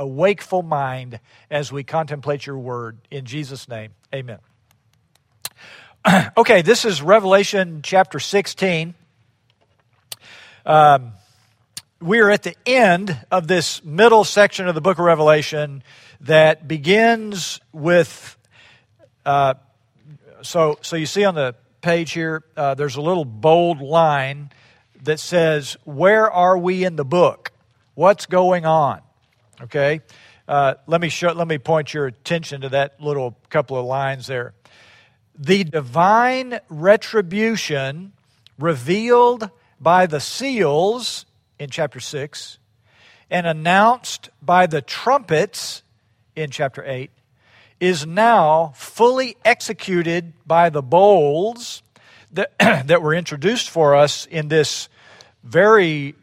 a wakeful mind as we contemplate your word. In Jesus' name, amen. okay, this is Revelation chapter 16. Um, we are at the end of this middle section of the book of Revelation that begins with. Uh, so, so you see on the page here, uh, there's a little bold line that says, Where are we in the book? What's going on? Okay? Uh, let, me show, let me point your attention to that little couple of lines there. The divine retribution revealed by the seals in chapter 6 and announced by the trumpets in chapter 8 is now fully executed by the bowls that, that were introduced for us in this very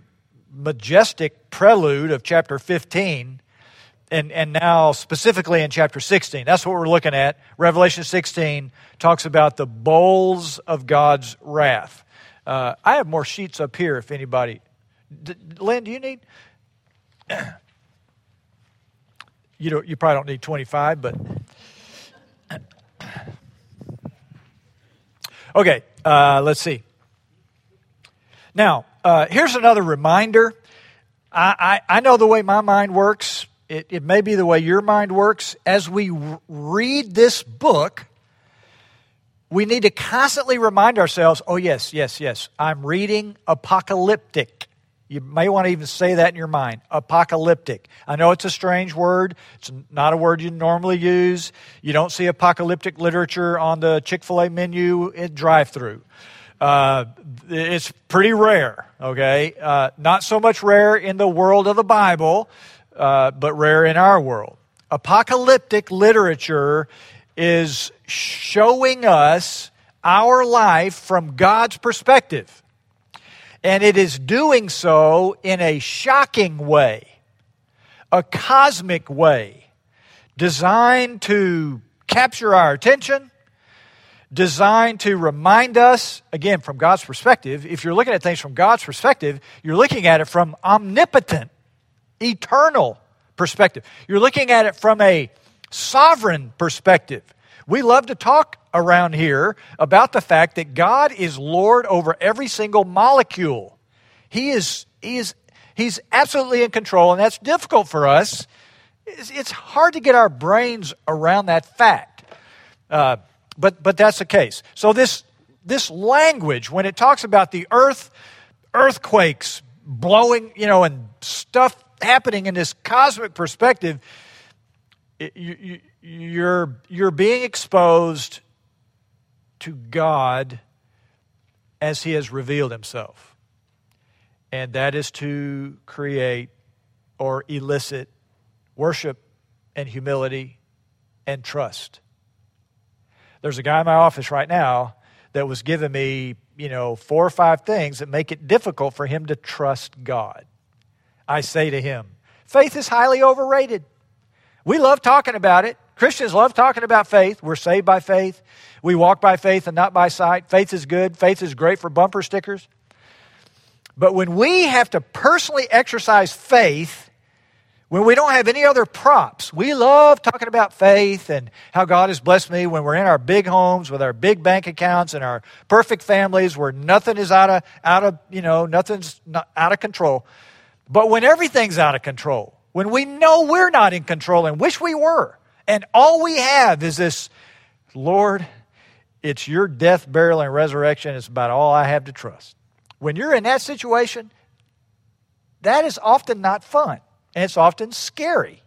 majestic prelude of chapter 15 and, and now specifically in chapter 16. That's what we're looking at. Revelation 16 talks about the bowls of God's wrath. Uh, I have more sheets up here if anybody. D- Lynn, do you need? you, don't, you probably don't need 25, but. Okay, uh, let's see. Now, uh, here's another reminder. I, I, I, know the way my mind works. It, it may be the way your mind works. As we read this book, we need to constantly remind ourselves oh, yes, yes, yes, I'm reading apocalyptic. You may want to even say that in your mind apocalyptic. I know it's a strange word. It's not a word you normally use. You don't see apocalyptic literature on the Chick fil A menu at drive through. Uh, it's pretty rare, okay? Uh, not so much rare in the world of the Bible, uh, but rare in our world. Apocalyptic literature is showing us our life from God's perspective. And it is doing so in a shocking way, a cosmic way, designed to capture our attention, designed to remind us, again, from God's perspective. If you're looking at things from God's perspective, you're looking at it from omnipotent, eternal perspective. You're looking at it from a sovereign perspective. We love to talk around here about the fact that God is Lord over every single molecule. He is, he is He's absolutely in control, and that's difficult for us. It's, hard to get our brains around that fact. Uh, but, but that's the case. So this, this language, when it talks about the earth, earthquakes blowing, you know, and stuff happening in this cosmic perspective, it, you, you're, you're being exposed to God as He has revealed Himself. And that is to create or elicit worship and humility and trust. There's a guy in my office right now that was giving me, you know, four or five things that make it difficult for him to trust God. I say to him, faith is highly overrated. We love talking about it. Christians love talking about faith. We're saved by faith. We walk by faith and not by sight. Faith is good. Faith is great for bumper stickers. But when we have to personally exercise faith, when we don't have any other props, we love talking about faith and how God has blessed me when we're in our big homes with our big bank accounts and our perfect families where nothing is out of, out of you know, nothing's not out of control. But when everything's out of control, when we know we're not in control and wish we were, and all we have is this, Lord, it's your death, burial, and resurrection. It's about all I have to trust. When you're in that situation, that is often not fun, and it's often scary.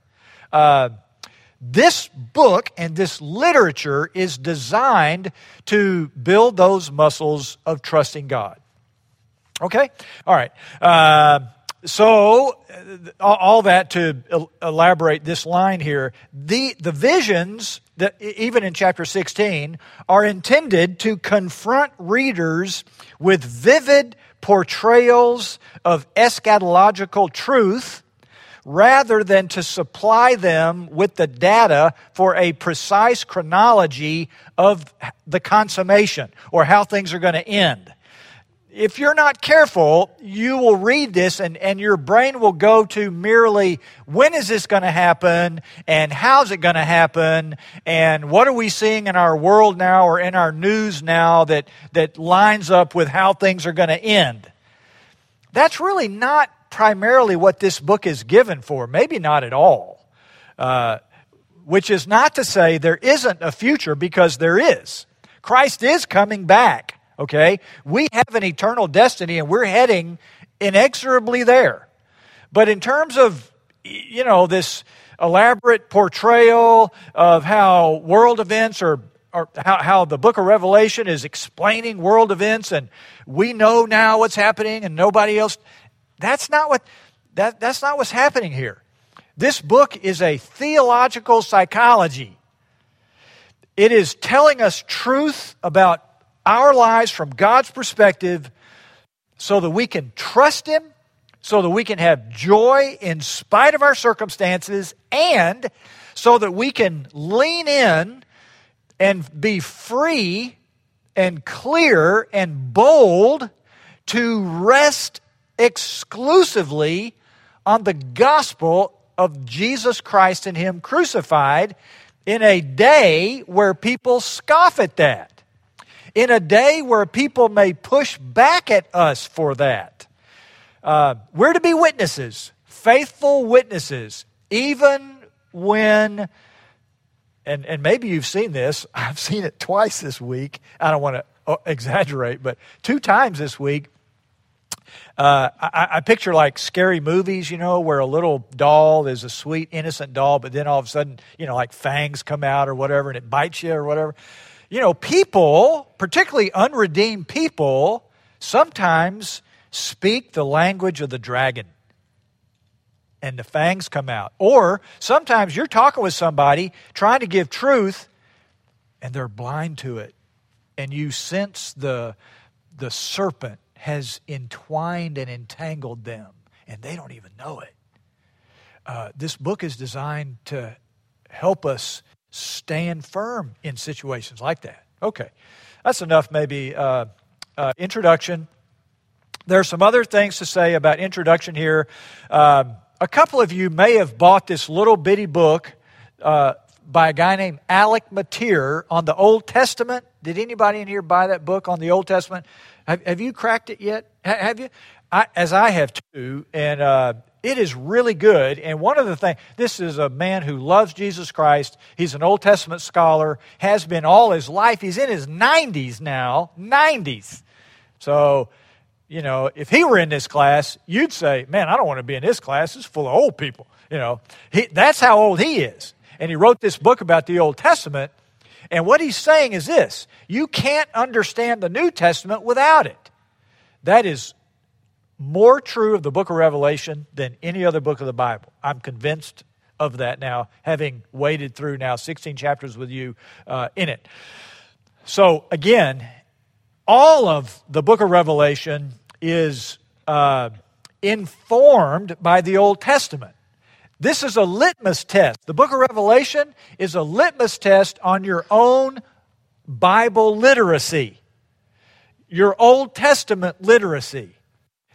Uh, this book and this literature is designed to build those muscles of trusting God. Okay? All right. Uh, so, uh, all that to elaborate this line here, the, the visions that even in chapter 16 are intended to confront readers with vivid portrayals of eschatological truth rather than to supply them with the data for a precise chronology of the consummation or how things are going to end. if you're not careful, you will read this and, and your brain will go to merely when is this going to happen and how's it going to happen and what are we seeing in our world now or in our news now that, that lines up with how things are going to end. That's really not primarily what this book is given for, maybe not at all. Uh, which is not to say there isn't a future because there is. Christ is coming back. Okay? We have an eternal destiny and we're heading inexorably there. But in terms of, you know, this elaborate portrayal of how world events are, or how, how the book of Revelation is explaining world events and we know now what's happening and nobody else, that's not what, that, that's not what's happening here. This book is a theological psychology. It is telling us truth about our lives from God's perspective so that we can trust Him, so that we can have joy in spite of our circumstances, and so that we can lean in and be free and clear and bold to rest exclusively on the gospel of Jesus Christ and Him crucified in a day where people scoff at that in a day where people may push back at us for that. Uh, we're to be witnesses, faithful witnesses, even when, and, and maybe you've seen this, I've seen it twice this week. I don't want to uh, exaggerate, but two times this week. Uh, I, I, picture like scary movies, you know, where a little doll is a sweet, innocent doll, but then all of a sudden, you know, like fangs come out or whatever and it bites you or whatever. You know, people, particularly unredeemed people, sometimes speak the language of the dragon and the fangs come out. Or sometimes you're talking with somebody trying to give truth and they're blind to it. And you sense the, the serpent has entwined and entangled them and they don't even know it. Uh, this book is designed to help us stand firm in situations like that. Okay, that's enough, maybe, uh, uh, introduction. There are some other things to say about introduction here. Um, a couple of you may have bought this little bitty book uh, by a guy named Alec Motyer on the Old Testament. Did anybody in here buy that book on the Old Testament? Have, have you cracked it yet? have you? I, as I have too, and uh, it is really good. And one of the things, this is a man who loves Jesus Christ. He's an Old Testament scholar, has been all his life. He's in his 90s now, 90s. So, you know, if he were in this class, you'd say, man, I don't want to be in this class. It's full of old people. You know, he, that's how old he is. And he wrote this book about the Old Testament. And what he's saying is this you can't understand the New Testament without it. That is more true of the book of Revelation than any other book of the Bible. I'm convinced of that now, having waded through now 16 chapters with you uh, in it. So, again, all of the book of Revelation is uh, informed by the Old Testament. This is a litmus test. The book of Revelation is a litmus test on your own Bible literacy, your Old Testament literacy.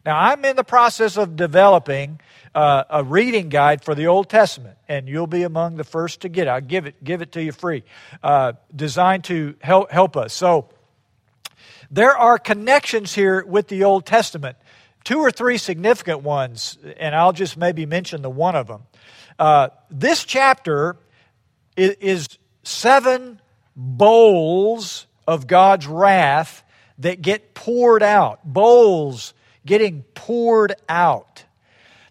Now, I'm in the process of developing uh, a reading guide for the Old Testament, and you'll be among the first to get it. I'll give it, give it to you free, uh, designed to help, help us. So, there are connections here with the Old Testament, two or three significant ones, and I'll just maybe mention the one of them. Uh, this chapter is, is seven bowls of God's wrath that get poured out. Bowls getting poured out.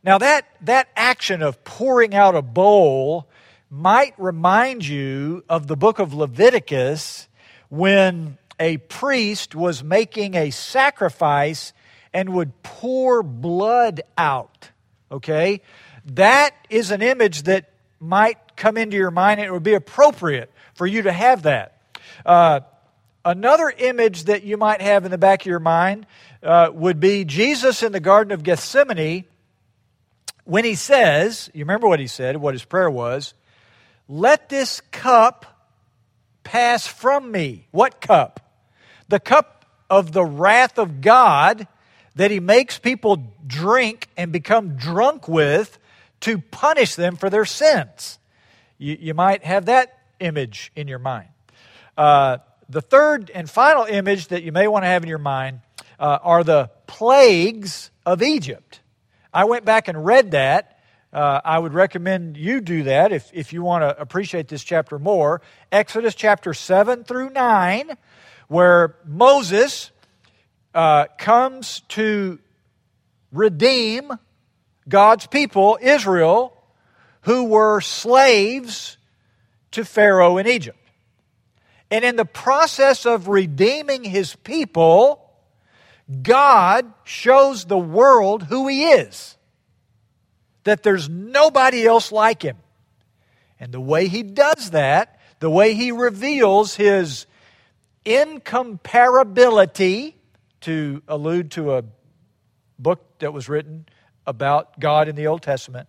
Now, that, that action of pouring out a bowl might remind you of the book of Leviticus when a priest was making a sacrifice and would pour blood out. Okay? That is an image that might come into your mind, it would be appropriate for you to have that. Uh, another image that you might have in the back of your mind uh, would be Jesus in the Garden of Gethsemane when he says, you remember what he said, what his prayer was, let this cup pass from me. What cup? The cup of the wrath of God that he makes people drink and become drunk with to punish them for their sins. You, you might have that image in your mind. Uh, the third and final image that you may want to have in your mind uh, are the plagues of Egypt. I went back and read that. Uh, I would recommend you do that if, if you want to appreciate this chapter more. Exodus chapter 7 through 9, where Moses uh, comes to redeem God's people, Israel, who were slaves to Pharaoh in Egypt. And in the process of redeeming his people, God shows the world who he is. That there's nobody else like him. And the way he does that, the way he reveals his incomparability, to allude to a book that was written about God in the Old Testament,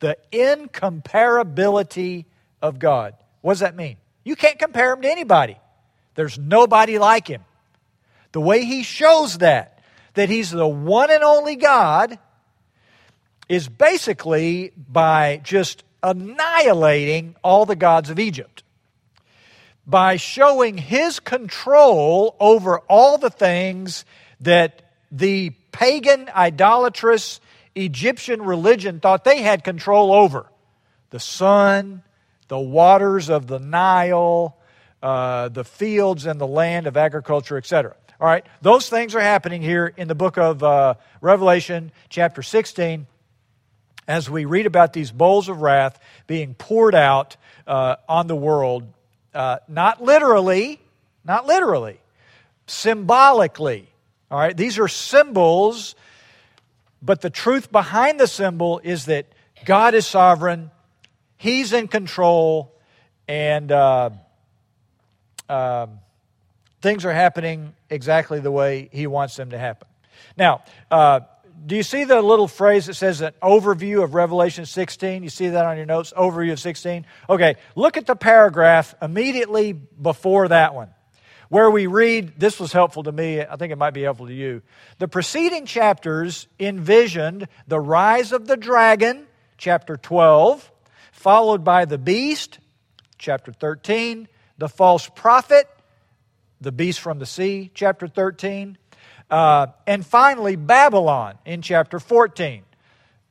the incomparability of God. What does that mean? You can't compare him to anybody. There's nobody like him. The way he shows that, that he's the one and only God, is basically by just annihilating all the gods of Egypt. By showing his control over all the things that the pagan, idolatrous Egyptian religion thought they had control over the sun, the waters of the Nile, uh, the fields and the land of agriculture, etc. All right, those things are happening here in the book of uh, Revelation, chapter 16, as we read about these bowls of wrath being poured out uh, on the world, uh, not literally, not literally, symbolically. All right, these are symbols, but the truth behind the symbol is that God is sovereign He's in control, and uh, uh, things are happening exactly the way He wants them to happen. Now, uh, do you see the little phrase that says an overview of Revelation 16? You see that on your notes? Overview of 16? Okay, look at the paragraph immediately before that one, where we read this was helpful to me. I think it might be helpful to you. The preceding chapters envisioned the rise of the dragon, chapter 12, followed by the beast, chapter 13, the false prophet, the beast from the sea, chapter 13, uh, and finally Babylon in chapter 14.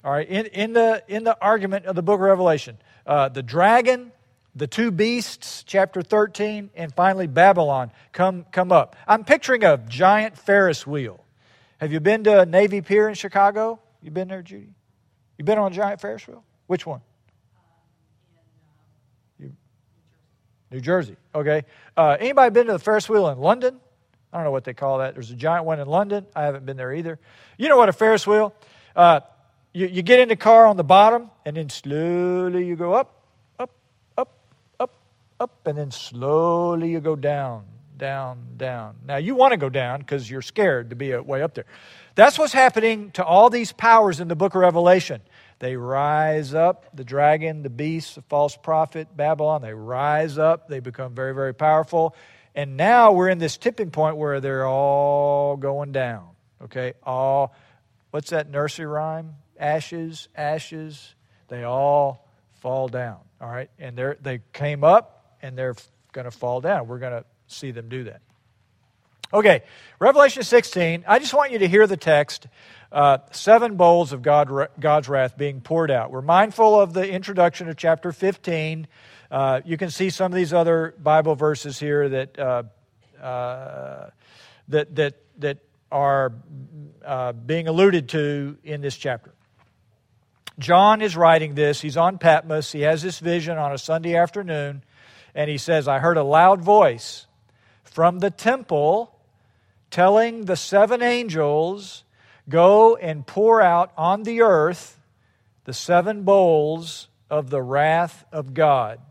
All right, in, in, the, in the argument of the book of Revelation, uh, the dragon, the two beasts, chapter 13, and finally Babylon come, come up. I'm picturing a giant Ferris wheel. Have you been to Navy Pier in Chicago? You been there, Judy? You been on a giant Ferris wheel? Which one? New Jersey. Okay. Uh, anybody been to the Ferris wheel in London? I don't know what they call that. There's a giant one in London. I haven't been there either. You know what a Ferris wheel? Uh, you, you get in the car on the bottom, and then slowly you go up, up, up, up, up, and then slowly you go down, down, down. Now you want to go down because you're scared to be way up there. That's what's happening to all these powers in the book of Revelation. They rise up, the dragon, the beast, the false prophet, Babylon, they rise up, they become very, very powerful. And now we're in this tipping point where they're all going down. Okay? All, what's that nursery rhyme? Ashes, ashes, they all fall down. All right? And they they came up and they're going to fall down. We're going to see them do that. Okay, Revelation 16. I just want you to hear the text uh, seven bowls of God, God's wrath being poured out. We're mindful of the introduction of chapter 15. Uh, you can see some of these other Bible verses here that, uh, uh that, that, that are uh, being alluded to in this chapter. John is writing this. He's on Patmos. He has this vision on a Sunday afternoon, and he says, I heard a loud voice from the temple telling the seven angels Go and pour out on the earth the seven bowls of the wrath of God.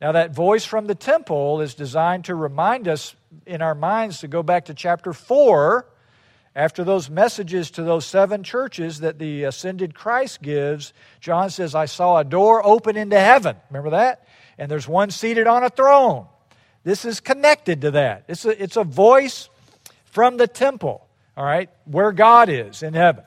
Now, that voice from the temple is designed to remind us in our minds to go back to chapter 4 after those messages to those seven churches that the ascended Christ gives. John says, I saw a door open into heaven. Remember that? And there's one seated on a throne. This is connected to that. It's a, it's a voice from the temple, all right, where God is in heaven.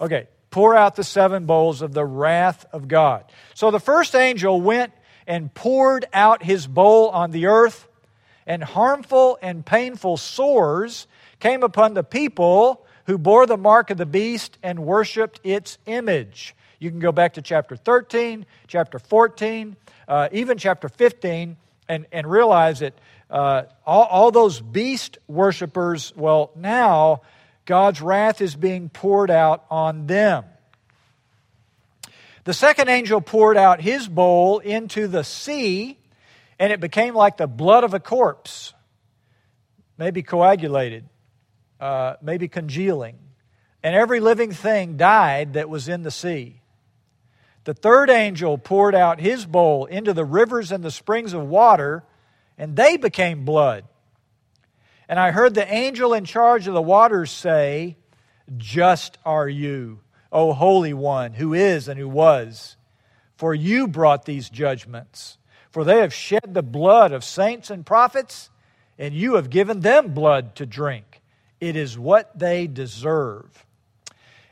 Okay, pour out the seven bowls of the wrath of God. So the first angel went and poured out his bowl on the earth, and harmful and painful sores came upon the people who bore the mark of the beast and worshiped its image. You can go back to chapter 13, chapter 14, uh, even chapter 15, and, and realize that uh, all, all those beast worshippers, well, now God's wrath is being poured out on them. The second angel poured out his bowl into the sea, and it became like the blood of a corpse, maybe coagulated, uh, maybe congealing. And every living thing died that was in the sea. The third angel poured out his bowl into the rivers and the springs of water, and they became blood. And I heard the angel in charge of the waters say, Just are you, O Holy One, who is and who was, for you brought these judgments. For they have shed the blood of saints and prophets, and you have given them blood to drink. It is what they deserve.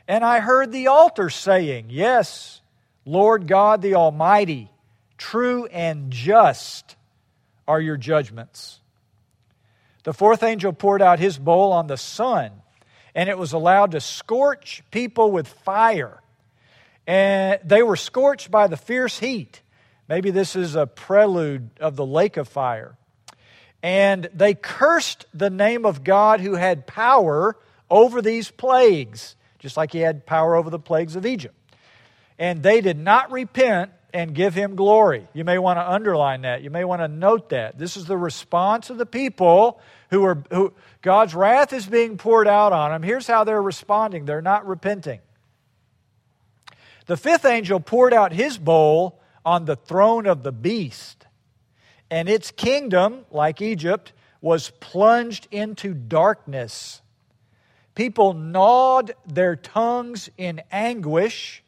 And I heard the altar saying, Yes, Lord God the Almighty, true and just are your judgments. The fourth angel poured out his bowl on the sun, and it was allowed to scorch people with fire. And they were scorched by the fierce heat. Maybe this is a prelude of the lake of fire. And they cursed the name of God who had power over these plagues, just like he had power over the plagues of Egypt and they did not repent and give him glory. You may want to underline that. You may want to note that. This is the response of the people who are who God's wrath is being poured out on them. Here's how they're responding. They're not repenting. The fifth angel poured out his bowl on the throne of the beast, and its kingdom, like Egypt, was plunged into darkness. People gnawed their tongues in anguish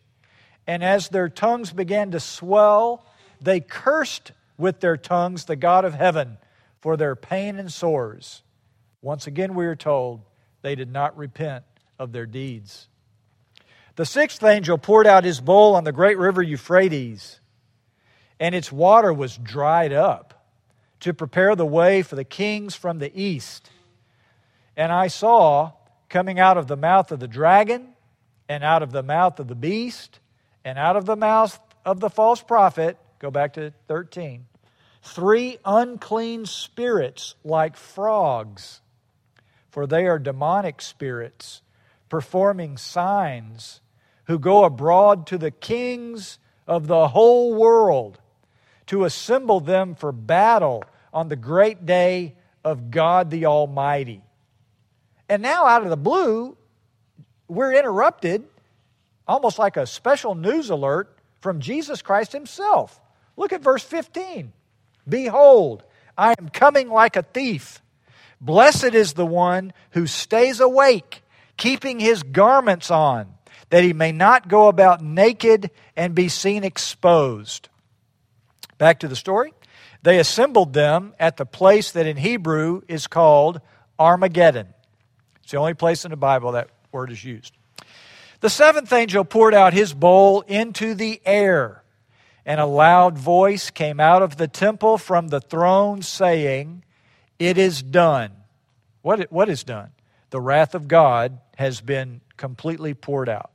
and as their tongues began to swell, they cursed with their tongues the God of heaven for their pain and sores. Once again, we are told they did not repent of their deeds. The sixth angel poured out his bowl on the great river Euphrates, and its water was dried up to prepare the way for the kings from the east. And I saw coming out of the mouth of the dragon and out of the mouth of the beast and out of the mouth of the false prophet, go back to 13, three unclean spirits like frogs, for they are demonic spirits performing signs who go abroad to the kings of the whole world to assemble them for battle on the great day of God the Almighty. And now, out of the blue, we're interrupted almost like a special news alert from Jesus Christ himself. Look at verse 15. Behold, I am coming like a thief. Blessed is the one who stays awake, keeping his garments on, that he may not go about naked and be seen exposed. Back to the story. They assembled them at the place that in Hebrew is called Armageddon. It's the only place in the Bible that word is used. The seventh angel poured out his bowl into the air, and a loud voice came out of the temple from the throne saying, It is done. What, what is done? The wrath of God has been completely poured out.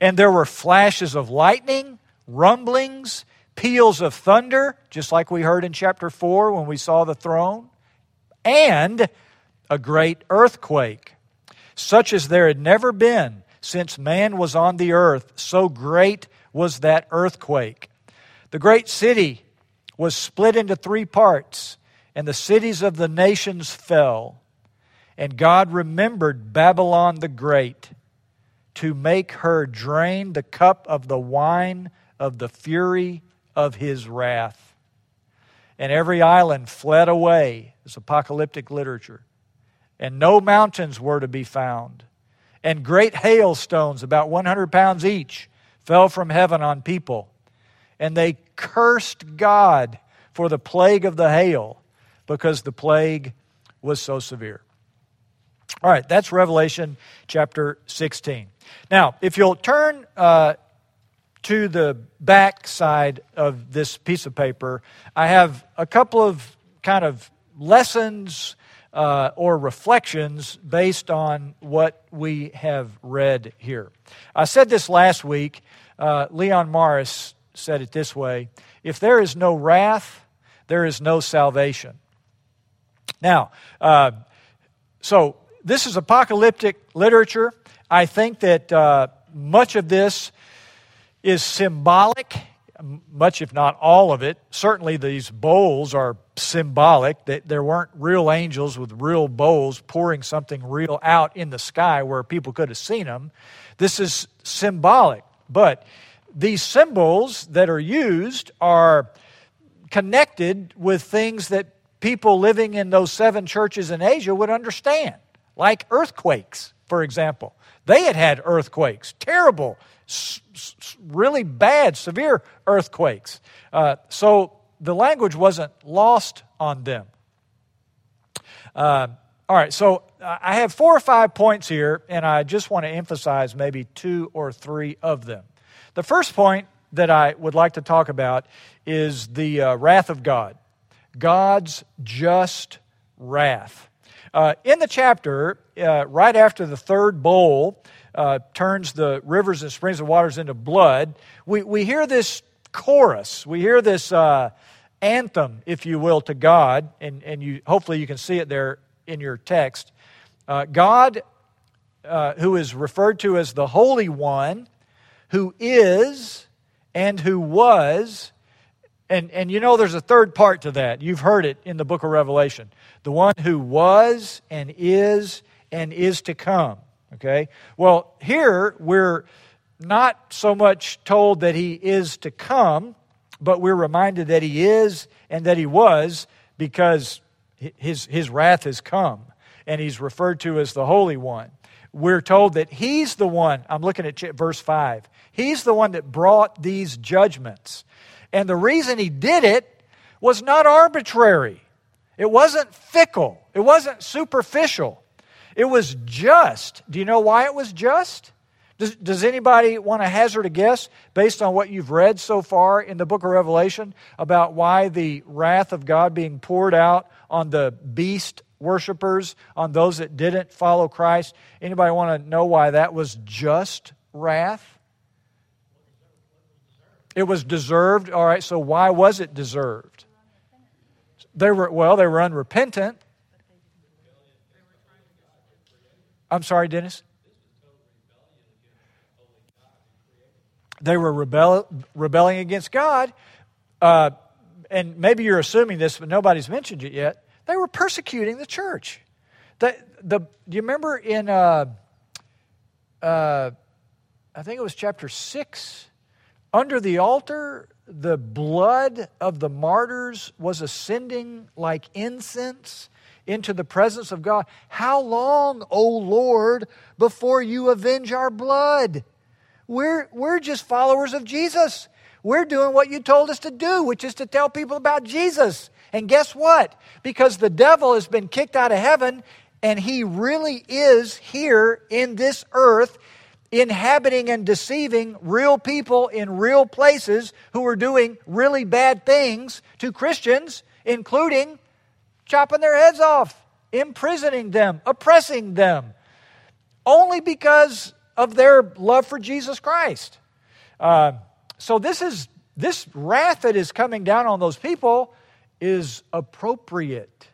And there were flashes of lightning, rumblings, peals of thunder, just like we heard in chapter 4 when we saw the throne, and a great earthquake, such as there had never been since man was on the earth, so great was that earthquake. The great city was split into three parts, and the cities of the nations fell. And God remembered Babylon the Great to make her drain the cup of the wine of the fury of his wrath. And every island fled away, as apocalyptic literature, and no mountains were to be found and great hailstones, about 100 pounds each, fell from heaven on people. And they cursed God for the plague of the hail because the plague was so severe. All right, that's Revelation chapter 16. Now, if you'll turn uh, to the back side of this piece of paper, I have a couple of kind of lessons uh, or reflections based on what we have read here. I said this last week. Uh, Leon Morris said it this way If there is no wrath, there is no salvation. Now, uh, so this is apocalyptic literature. I think that uh, much of this is symbolic, much if not all of it. Certainly, these bowls are symbolic. That there weren't real angels with real bowls pouring something real out in the sky where people could have seen them. This is symbolic. But these symbols that are used are connected with things that people living in those seven churches in Asia would understand, like earthquakes, for example. They had had earthquakes, terrible, really bad, severe earthquakes. Uh, so the language wasn't lost on them. Uh, all right, so I have four or five points here, and I just want to emphasize maybe two or three of them. The first point that I would like to talk about is the uh, wrath of God. God's just wrath. Uh, in the chapter, uh, right after the third bowl uh, turns the rivers and springs of waters into blood, we, we hear this chorus. We hear this uh, anthem, if you will, to God, and, and you, hopefully you can see it there in your text. Uh, God, uh, who is referred to as the Holy One, who is and who was and, and you know, there's a third part to that. You've heard it in the book of Revelation. The one who was and is and is to come. Okay? Well, here we're not so much told that he is to come, but we're reminded that he is and that he was because his, his wrath has come. And he's referred to as the Holy One. We're told that he's the one, I'm looking at verse 5, he's the one that brought these judgments. And the reason he did it was not arbitrary, it wasn't fickle, it wasn't superficial. It was just. Do you know why it was just? Does, does anybody want to hazard a guess based on what you've read so far in the book of Revelation about why the wrath of God being poured out on the beast worshippers, on those that didn't follow Christ? Anybody want to know why that was just wrath? It was deserved. All right, so why was it deserved? They were well, they were unrepentant. I'm sorry, Dennis. They were rebel, rebelling against God. Uh, and maybe you're assuming this, but nobody's mentioned it yet. They were persecuting the church. The, the, do you remember in, uh, uh, I think it was chapter 6, under the altar, the blood of the martyrs was ascending like incense into the presence of God. How long, O Lord, before you avenge our blood? We're, we're just followers of Jesus. We're doing what you told us to do, which is to tell people about Jesus. And guess what? Because the devil has been kicked out of heaven and he really is here in this earth inhabiting and deceiving real people in real places who are doing really bad things to Christians, including chopping their heads off, imprisoning them, oppressing them, only because of their love for Jesus Christ. Uh, so this is this wrath that is coming down on those people is appropriate.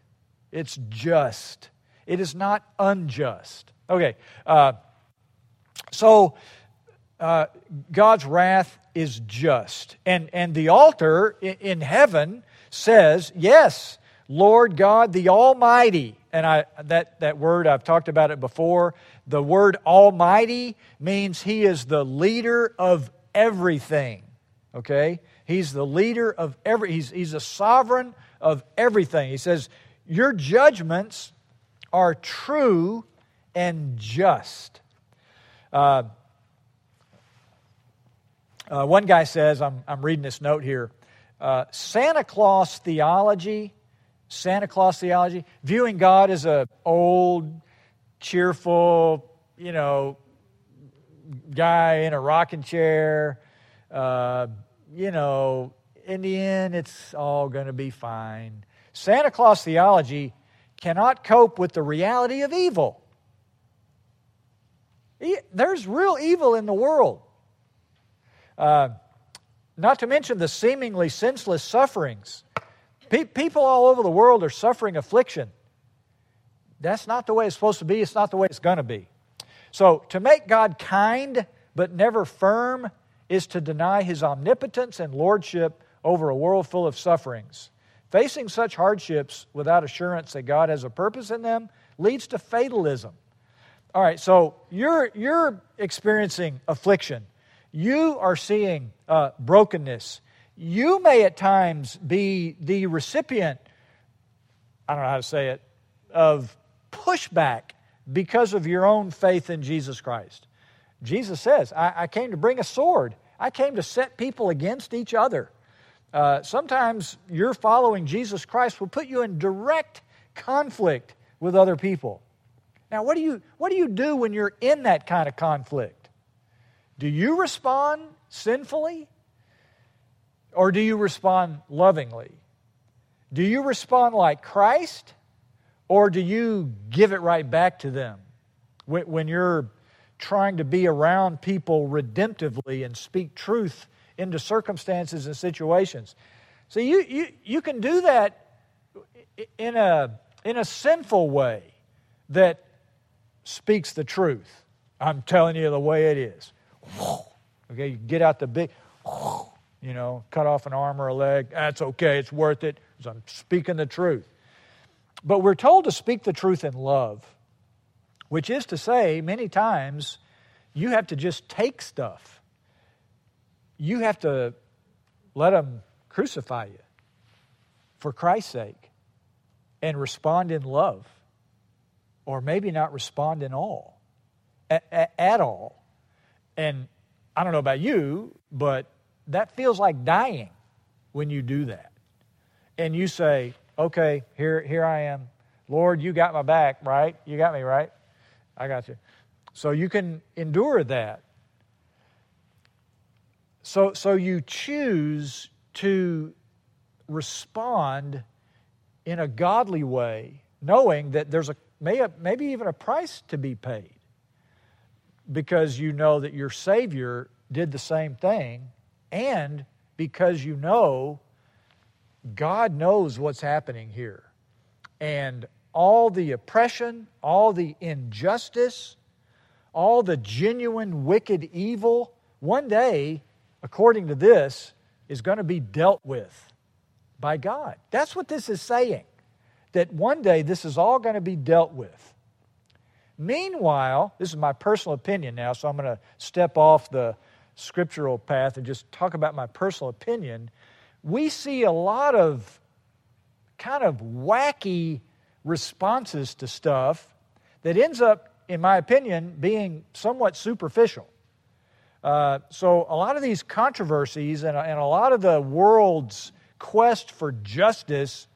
It's just. It is not unjust. Okay. Uh, so, uh, God's wrath is just. And, and the altar in, in heaven says, Yes, Lord God the Almighty. And I, that, that word, I've talked about it before. The word Almighty means He is the leader of everything. Okay? He's the leader of every, he's, he's a sovereign of everything. He says, Your judgments are true and just. Uh, uh, one guy says, I'm, I'm reading this note here uh, Santa Claus theology, Santa Claus theology, viewing God as a old, cheerful, you know, guy in a rocking chair. Uh, you know, in the end, it's all going to be fine. Santa Claus theology cannot cope with the reality of evil. There's real evil in the world. Uh, not to mention the seemingly senseless sufferings. Pe- people all over the world are suffering affliction. That's not the way it's supposed to be, it's not the way it's going to be. So, to make God kind but never firm is to deny his omnipotence and lordship over a world full of sufferings. Facing such hardships without assurance that God has a purpose in them leads to fatalism. All right, so you're, you're experiencing affliction. You are seeing uh, brokenness. You may at times be the recipient, I don't know how to say it, of pushback because of your own faith in Jesus Christ. Jesus says, I, I came to bring a sword, I came to set people against each other. Uh, sometimes your following Jesus Christ will put you in direct conflict with other people. Now, what do you, what do, you do when you're in that kind of conflict? Do you respond sinfully? Or do you respond lovingly? Do you respond like Christ? Or do you give it right back to them when, you're trying to be around people redemptively and speak truth into circumstances and situations? So you, you, you can do that in a, in a sinful way that speaks the truth. I'm telling you the way it is. Okay, you get out the big, you know, cut off an arm or a leg. That's okay, it's worth it because I'm speaking the truth. But we're told to speak the truth in love, which is to say, many times you have to just take stuff. You have to let them crucify you for Christ's sake and respond in love, or maybe not respond in all, at, at all. And I don't know about you, but that feels like dying when you do that. And you say, okay, here, here I am. Lord, you got my back, right? You got me, right? I got you. So you can endure that. So, so you choose to respond in a godly way, knowing that there's a may, maybe even a price to be paid because you know that your Savior did the same thing, and because you know God knows what's happening here. And all the oppression, all the injustice, all the genuine wicked evil, one day, according to this, is going to be dealt with by God. That's what this is saying. That one day this is all going to be dealt with. Meanwhile, this is my personal opinion now, so I'm going to step off the scriptural path and just talk about my personal opinion we see a lot of kind of wacky responses to stuff that ends up, in my opinion, being somewhat superficial. Uh, so, a lot of these controversies and, and a lot of the world's quest for justice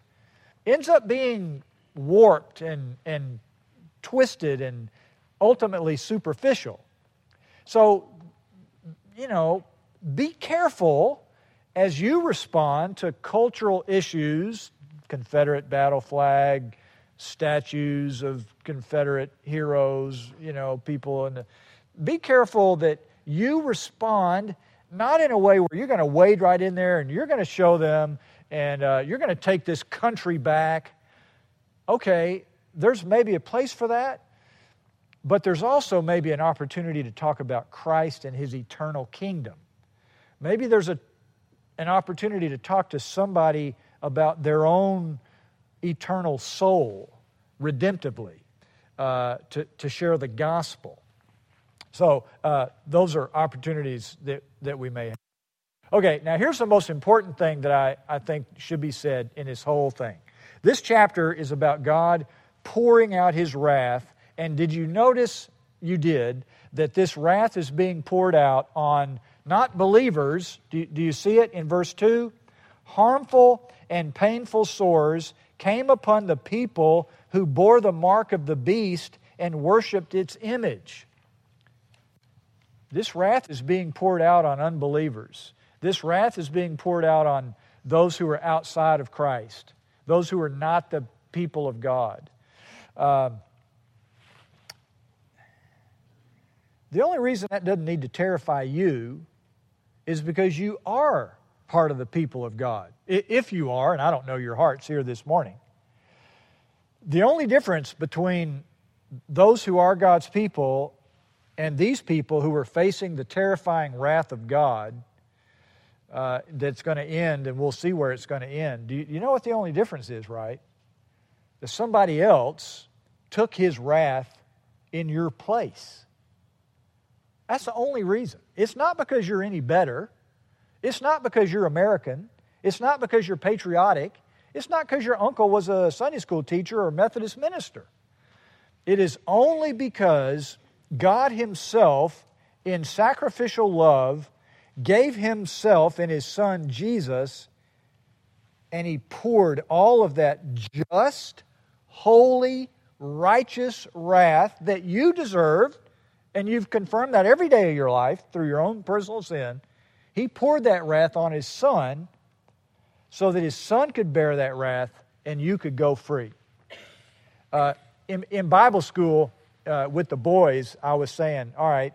ends up being warped and, and twisted and ultimately superficial. So, you know, be careful as you respond to cultural issues, Confederate battle flag, statues of Confederate heroes, you know, people, and be careful that you respond not in a way where you're going to wade right in there and you're going to show them and uh, you're going to take this country back. Okay, there's maybe a place for that, but there's also maybe an opportunity to talk about Christ and his eternal kingdom. Maybe there's a an opportunity to talk to somebody about their own eternal soul redemptively, uh, to, to share the gospel. So, uh, those are opportunities that, that we may have. Okay, now here's the most important thing that I, I think should be said in this whole thing. This chapter is about God pouring out his wrath. And did you notice, you did, that this wrath is being poured out on not believers. Do, do you see it in verse 2? Harmful and painful sores came upon the people who bore the mark of the beast and worshiped its image. This wrath is being poured out on unbelievers. This wrath is being poured out on those who are outside of Christ, those who are not the people of God. Uh, the only reason that doesn't need to terrify you is because you are part of the people of God. If you are, and I don't know your hearts here this morning, the only difference between those who are God's people and these people who are facing the terrifying wrath of God uh, that's going to end, and we'll see where it's going to end. Do you, you know what the only difference is, right? That somebody else took his wrath in your place. That's the only reason. It's not because you're any better. It's not because you're American. It's not because you're patriotic. It's not because your uncle was a Sunday school teacher or Methodist minister. It is only because God Himself, in sacrificial love, gave Himself in His Son Jesus, and He poured all of that just, holy, righteous wrath that you deserved, and you've confirmed that every day of your life through your own personal sin. He poured that wrath on His Son so that His Son could bear that wrath and you could go free. Uh, in, in Bible school, uh, with the boys, I was saying, all right,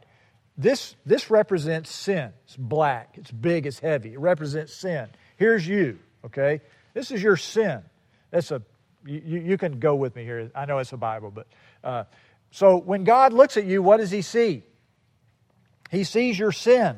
this, this represents sin. It's black, it's big, it's heavy. It represents sin. Here's you, okay? This is your sin. That's a, you, you can go with me here. I know it's a Bible, but. Uh, so when God looks at you, what does He see? He sees your sin.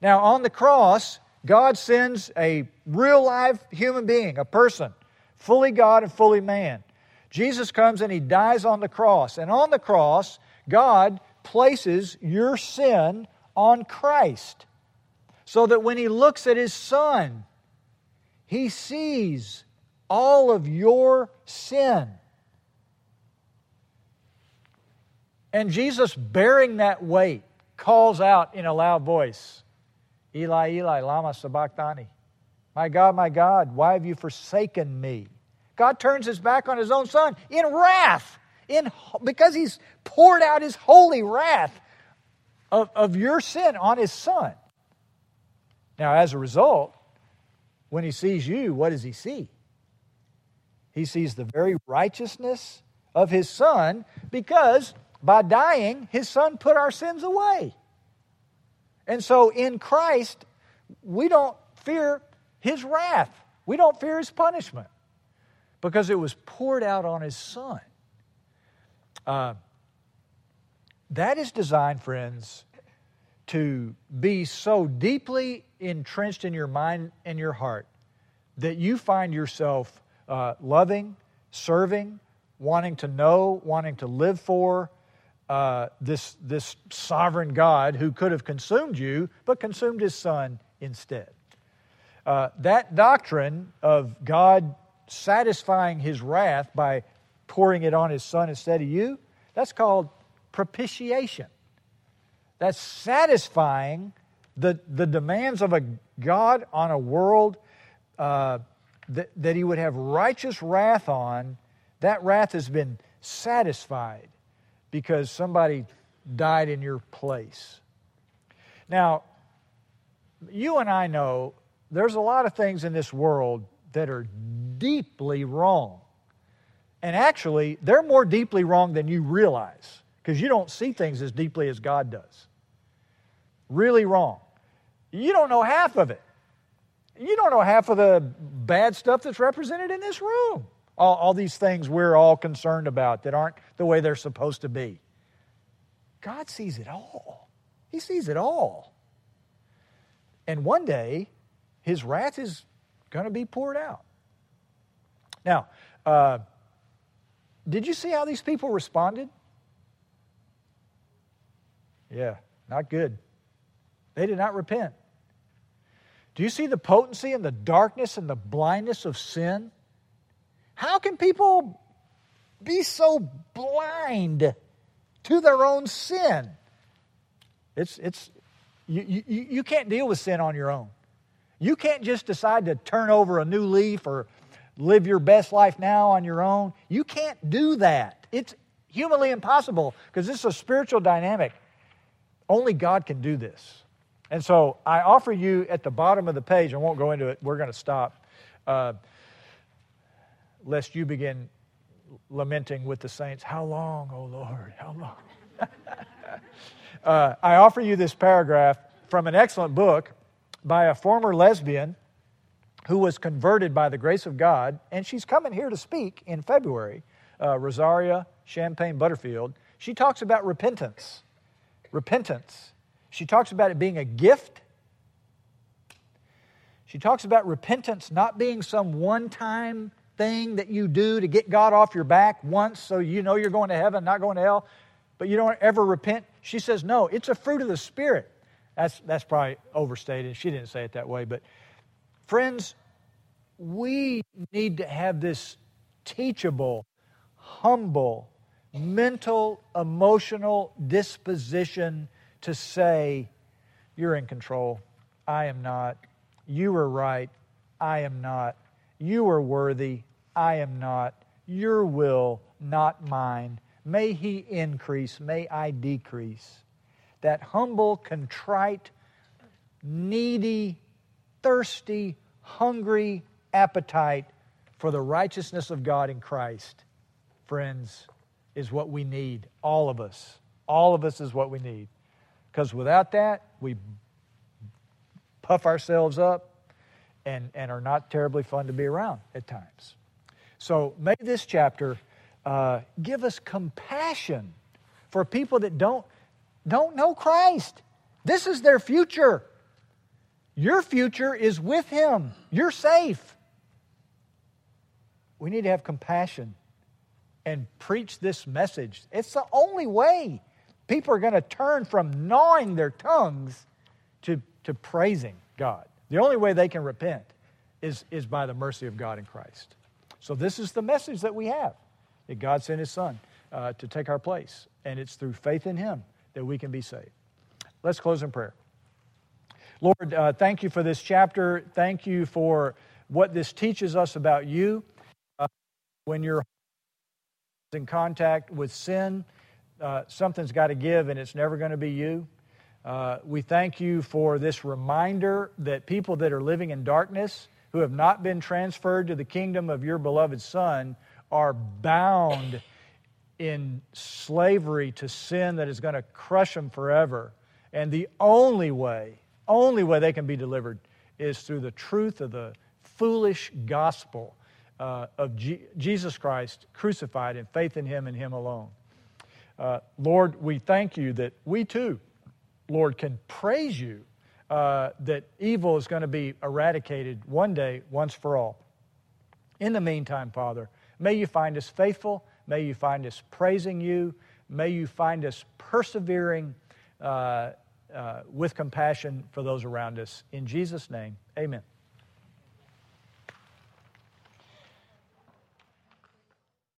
Now, on the cross, God sends a real live human being, a person, fully God and fully man. Jesus comes and he dies on the cross. And on the cross, God places your sin on Christ. So that when he looks at his son, he sees all of your sin. And Jesus, bearing that weight, calls out in a loud voice, Eli, Eli, Lama Sabachthani. My God, my God, why have you forsaken me? God turns his back on his own son in wrath, in, because he's poured out his holy wrath of, of your sin on his son. Now, as a result, when he sees you, what does he see? He sees the very righteousness of his son because by dying, his son put our sins away. And so in Christ, we don't fear his wrath, we don't fear his punishment because it was poured out on his son. Uh, that is designed, friends, to be so deeply entrenched in your mind and your heart that you find yourself uh, loving, serving, wanting to know, wanting to live for uh, this, this sovereign God who could have consumed you, but consumed his son instead. Uh, that doctrine of God satisfying his wrath by pouring it on his son instead of you, that's called propitiation. That's satisfying the, the demands of a God on a world uh, that, that he would have righteous wrath on. That wrath has been satisfied because somebody died in your place. Now, you and I know there's a lot of things in this world that are deeply wrong. And actually, they're more deeply wrong than you realize because you don't see things as deeply as God does. Really wrong. You don't know half of it. You don't know half of the bad stuff that's represented in this room. All, all these things we're all concerned about that aren't the way they're supposed to be. God sees it all. He sees it all. And one day, His wrath is going to be poured out. Now, uh, did you see how these people responded? Yeah, not good. They did not repent. Do you see the potency and the darkness and the blindness of sin? How can people be so blind to their own sin? It's, it's, you, you, you can't deal with sin on your own. You can't just decide to turn over a new leaf or live your best life now on your own. You can't do that. It's humanly impossible because this is a spiritual dynamic. Only God can do this. And so I offer you at the bottom of the page, I won't go into it, we're going to stop, uh, lest you begin lamenting with the saints, How long, O Lord? How long? uh, I offer you this paragraph from an excellent book by a former lesbian who was converted by the grace of God, and she's coming here to speak in February, uh, Rosaria Champagne Butterfield. She talks about repentance. Repentance. She talks about it being a gift. She talks about repentance not being some one time thing that you do to get God off your back once so you know you're going to heaven, not going to hell, but you don't ever repent. She says, no, it's a fruit of the Spirit. That's, that's probably overstated. She didn't say it that way. But, friends, we need to have this teachable, humble, mental, emotional disposition to say, You're in control. I am not. You are right. I am not. You are worthy. I am not. Your will, not mine. May He increase. May I decrease. That humble, contrite, needy, thirsty, hungry appetite for the righteousness of God in Christ, friends, is what we need. All of us. All of us is what we need. Because without that, we puff ourselves up and, and are not terribly fun to be around at times. So may this chapter uh, give us compassion for people that don't, don't know Christ. This is their future. Your future is with Him. You're safe. We need to have compassion and preach this message. It's the only way people are going to turn from gnawing their tongues to, to praising God. The only way they can repent is, is by the mercy of God in Christ. So, this is the message that we have that God sent His Son uh, to take our place, and it's through faith in Him that we can be saved. Let's close in prayer. Lord, uh, thank you for this chapter. Thank you for what this teaches us about you. Uh, when you're in contact with sin, uh, something's got to give, and it's never going to be you. Uh, we thank you for this reminder that people that are living in darkness, who have not been transferred to the kingdom of your beloved Son, are bound in slavery to sin that is going to crush them forever. And the only way, only way they can be delivered is through the truth of the foolish gospel uh, of G- Jesus Christ crucified and faith in Him and Him alone. Uh, Lord, we thank you that we too, Lord, can praise you uh, that evil is going to be eradicated one day, once for all. In the meantime, Father, may you find us faithful. May you find us praising you. May you find us persevering uh, uh with compassion for those around us. In Jesus' name, amen.